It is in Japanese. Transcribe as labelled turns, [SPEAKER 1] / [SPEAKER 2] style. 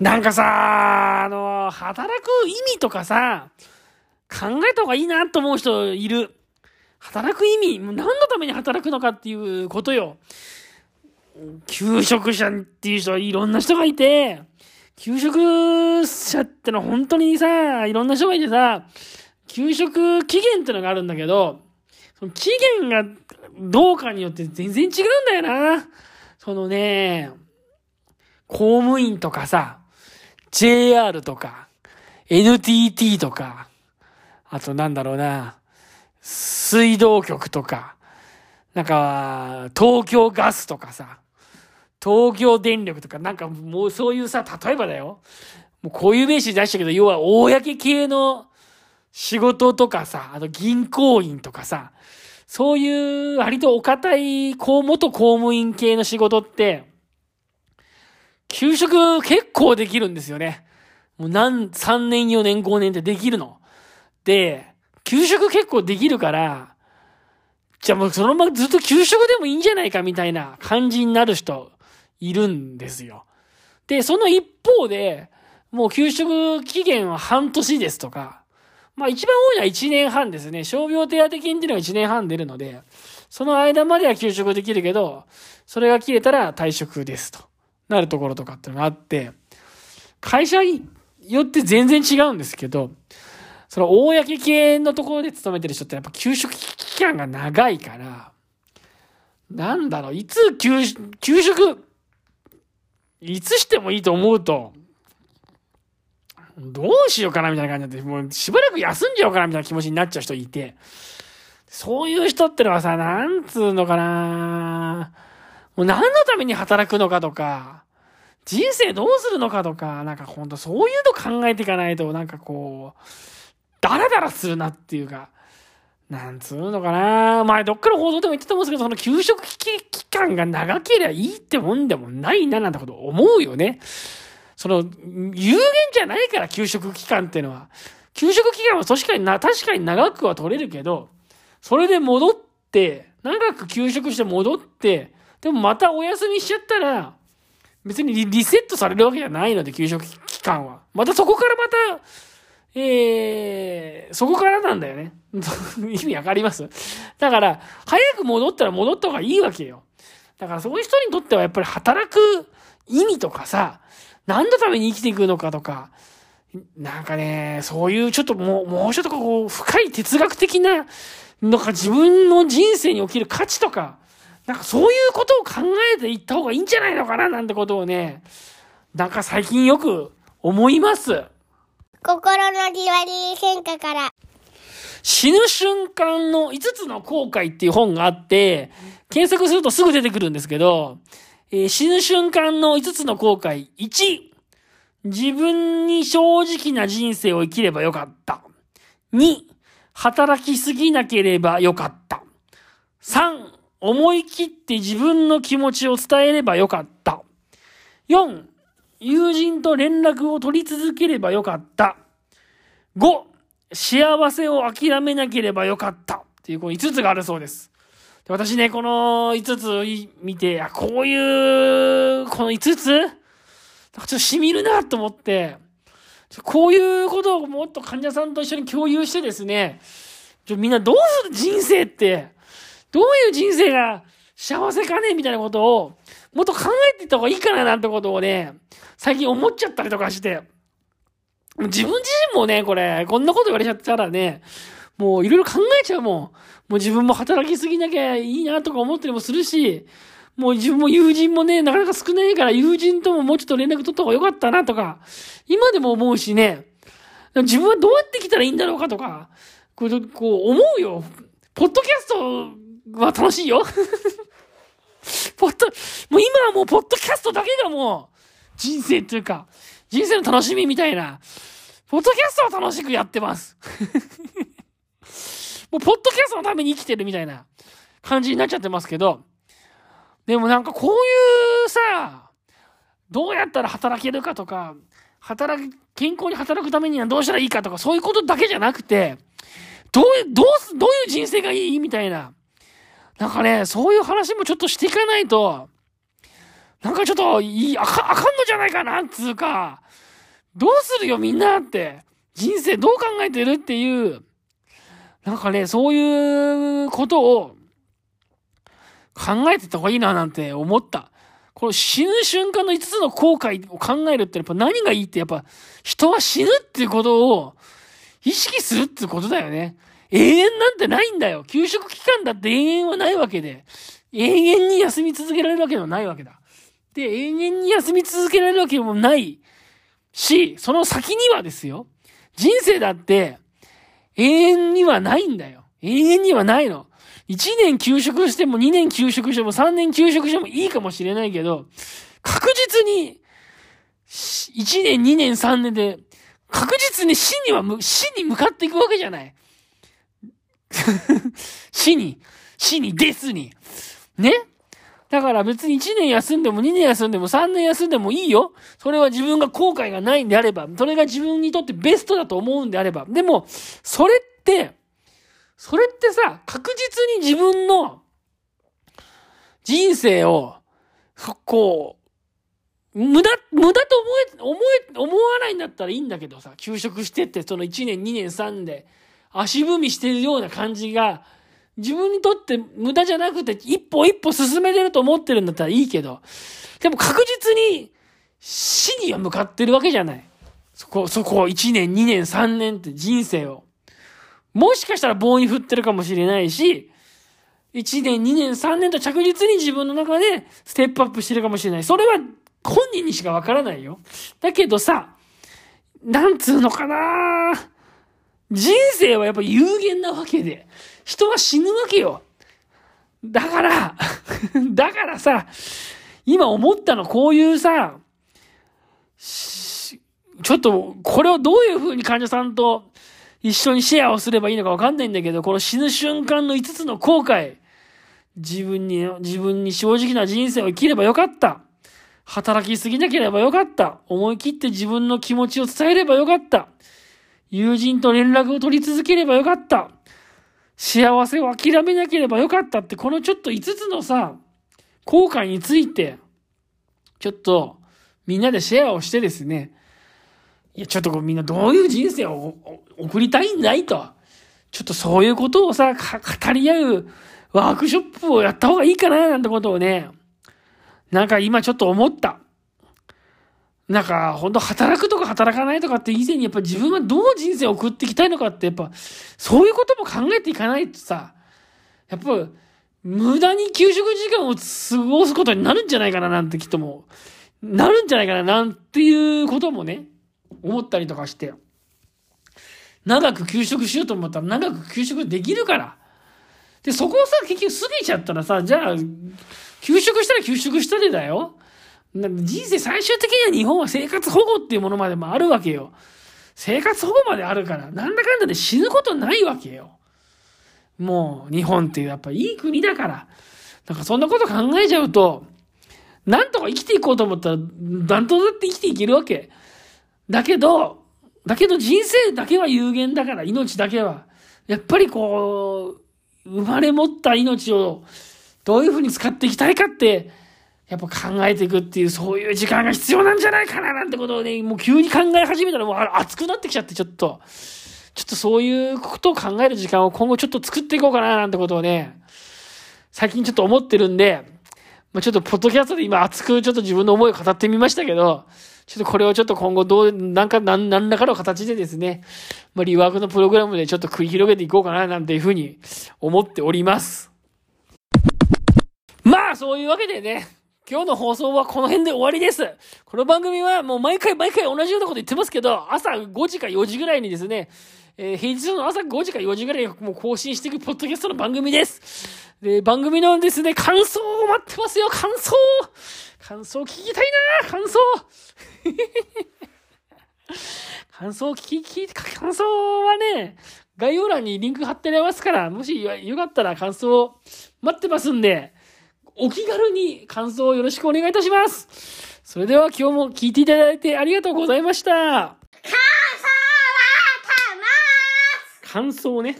[SPEAKER 1] なんかさ、あの、働く意味とかさ、考えた方がいいなと思う人いる。働く意味、何のために働くのかっていうことよ。求職者っていう人はいろんな人がいて、求職者ってのは本当にさ、いろんな人がいてさ、給食期限ってのがあるんだけど、その期限がどうかによって全然違うんだよな。そのね、公務員とかさ、JR とか、NTT とか、あとなんだろうな、水道局とか、なんか、東京ガスとかさ、東京電力とか、なんかもうそういうさ、例えばだよ。もうこういう名詞出したけど、要は公系の仕事とかさ、あの銀行員とかさ、そういう割とお堅い、こう、元公務員系の仕事って、給食結構できるんですよね。もう何、3年、4年、5年ってできるの。で、給食結構できるから、じゃあもうそのままずっと給食でもいいんじゃないかみたいな感じになる人いるんですよ。で、その一方で、もう給食期限は半年ですとか、まあ一番多いのは1年半ですね。傷病手当金っていうのが1年半出るので、その間までは給食できるけど、それが切れたら退職ですと。なるところとかってのがあって、会社によって全然違うんですけど、その公系のところで勤めてる人ってやっぱ給食期間が長いから、なんだろう、いつ給、給食、いつしてもいいと思うと、どうしようかなみたいな感じになって、もうしばらく休んじゃおうかなみたいな気持ちになっちゃう人いて、そういう人ってのはさ、なんつうのかなもう何のために働くのかとか、人生どうするのかとか、なんかほんとそういうの考えていかないと、なんかこう、ダラダラするなっていうか、なんつうのかな前どっかの報道でも言ってたと思うんですけど、その給食期間が長ければいいってもんでもないななんてこと思うよね。その、有限じゃないから、給食期間っていうのは。給食期間は確かにな、確かに長くは取れるけど、それで戻って、長く給食して戻って、でもまたお休みしちゃったら、別にリセットされるわけじゃないので、給食期間は。またそこからまた、えー、そこからなんだよね。意味わかります？だから、早く戻ったら戻った方がいいわけよ。だからそういう人にとってはやっぱり働く意味とかさ、何のために生きていくのかとか、なんかね、そういうちょっともう、もうちょっとこう、深い哲学的な、なんか自分の人生に起きる価値とか、なんかそういうことを考えていった方がいいんじゃないのかななんてことをね、なんか最近よく思います。
[SPEAKER 2] 心のリワリー変化から。
[SPEAKER 1] 死ぬ瞬間の5つの後悔っていう本があって、検索するとすぐ出てくるんですけど、えー、死ぬ瞬間の5つの後悔。1、自分に正直な人生を生きればよかった。2、働きすぎなければよかった。3、思い切って自分の気持ちを伝えればよかった。4、友人と連絡を取り続ければよかった。5、幸せを諦めなければよかった。っていうこの5つがあるそうです。で私ね、この5つ見て、あ、こういう、この5つちょっと染みるなと思って、こういうことをもっと患者さんと一緒に共有してですね、ちょみんなどうする？人生って、どういう人生が幸せかねみたいなことを、もっと考えていった方がいいかななんてことをね、最近思っちゃったりとかして、自分自身もね、これ、こんなこと言われちゃったらね、もういろいろ考えちゃうもん。もう自分も働きすぎなきゃいいなとか思ったりもするし、もう自分も友人もね、なかなか少ないから友人とももうちょっと連絡取った方がよかったなとか、今でも思うしね、自分はどうやって来たらいいんだろうかとか、こう、こう思うよ。ポッドキャストは楽しいよ。ポッド、もう今はもうポッドキャストだけがもう人生っていうか、人生の楽しみみたいな、ポッドキャストは楽しくやってます。もう、ポッドキャストのために生きてるみたいな感じになっちゃってますけど、でもなんかこういうさ、どうやったら働けるかとか、働き、健康に働くためにはどうしたらいいかとか、そういうことだけじゃなくて、どういう、どうす、どういう人生がいいみたいな。なんかね、そういう話もちょっとしていかないと、なんかちょっと、いい、あか、あかんのじゃないかな、つうか、どうするよみんなって。人生どう考えてるっていう、なんかね、そういうことを考えてた方がいいななんて思った。この死ぬ瞬間の5つの後悔を考えるってやっぱ何がいいってやっぱ人は死ぬっていうことを意識するってことだよね。永遠なんてないんだよ。休職期間だって永遠はないわけで。永遠に休み続けられるわけではないわけだ。で、永遠に休み続けられるわけでもないし、その先にはですよ。人生だって永遠にはないんだよ。永遠にはないの。1年休職しても2年休職しても3年休職してもいいかもしれないけど、確実に1年2年3年で確実に死には、死に向かっていくわけじゃない。死に、死に、ですに。ね？だから別に1年休んでも2年休んでも3年休んでもいいよ。それは自分が後悔がないんであれば、それが自分にとってベストだと思うんであれば。でも、それって、それってさ、確実に自分の人生を、こう、無駄、無駄と思え、思え、思わないんだったらいいんだけどさ、休職してってその1年2年3年で足踏みしてるような感じが、自分にとって無駄じゃなくて一歩一歩進めれると思ってるんだったらいいけど、でも確実に死には向かってるわけじゃない。そこ、そこ1年2年3年って人生を。もしかしたら棒に振ってるかもしれないし、1年2年3年と着実に自分の中でステップアップしてるかもしれない。それは本人にしかわからないよ。だけどさ、なんつうのかな人生はやっぱ有限なわけで、人は死ぬわけよ。だから、だからさ、今思ったのこういうさ、ちょっと、これをどういう風に患者さんと一緒にシェアをすればいいのかわかんないんだけど、この死ぬ瞬間の5つの後悔、自分に、自分に正直な人生を生きればよかった。働きすぎなければよかった。思い切って自分の気持ちを伝えればよかった。友人と連絡を取り続ければよかった。幸せを諦めなければよかったって、このちょっと5つのさ、後悔について、ちょっとみんなでシェアをしてですね、いや、ちょっとみんなどういう人生を送りたいんだいと。ちょっとそういうことをさ、語り合うワークショップをやった方がいいかななんてことをね、なんか今ちょっと思った。なんか、本当働くとか働かないとかって以前にやっぱ自分はどう人生を送っていきたいのかってやっぱ、そういうことも考えていかないとさ、やっぱ、無駄に給食時間を過ごすことになるんじゃないかななんてきっともう、なるんじゃないかななんていうこともね、思ったりとかして。長く休職しようと思ったら長く休職できるから。で、そこをさ、結局過ぎちゃったらさ、じゃあ、休職したら休職したでだよ。人生最終的には日本は生活保護っていうものまでもあるわけよ。生活保護まであるから、なんだかんだで死ぬことないわけよ。もう、日本ってやっぱいい国だから。なんかそんなこと考えちゃうと、なんとか生きていこうと思ったら、なんとだって生きていけるわけ。だけど、だけど人生だけは有限だから、命だけは。やっぱりこう、生まれ持った命をどういうふうに使っていきたいかって、やっぱ考えていくっていう、そういう時間が必要なんじゃないかななんてことをね、もう急に考え始めたらもう熱くなってきちゃって、ちょっと。ちょっとそういうことを考える時間を今後ちょっと作っていこうかななんてことをね、最近ちょっと思ってるんで、まあ、ちょっとポッドキャストで今熱くちょっと自分の思いを語ってみましたけど、ちょっとこれをちょっと今後どう、なんか、なん、何らかの形でですね、まあ、リワークのプログラムでちょっと繰り広げていこうかななんていうふうに思っております。まあ、そういうわけでね、今日の放送はこの辺で終わりです。この番組はもう毎回毎回同じようなこと言ってますけど、朝5時か4時ぐらいにですね、えー、平日の朝5時か4時ぐらいにもう更新していくポッドキャストの番組です。で、番組のですね、感想を待ってますよ、感想。感想聞きたいな。感想。感想聞き、聞き、感想はね、概要欄にリンク貼ってありますから、もしよかったら感想を待ってますんで、お気軽に感想をよろしくお願いいたします。それでは今日も聞いていただいてありがとうございました。
[SPEAKER 2] 感想はたま
[SPEAKER 1] 感想ね。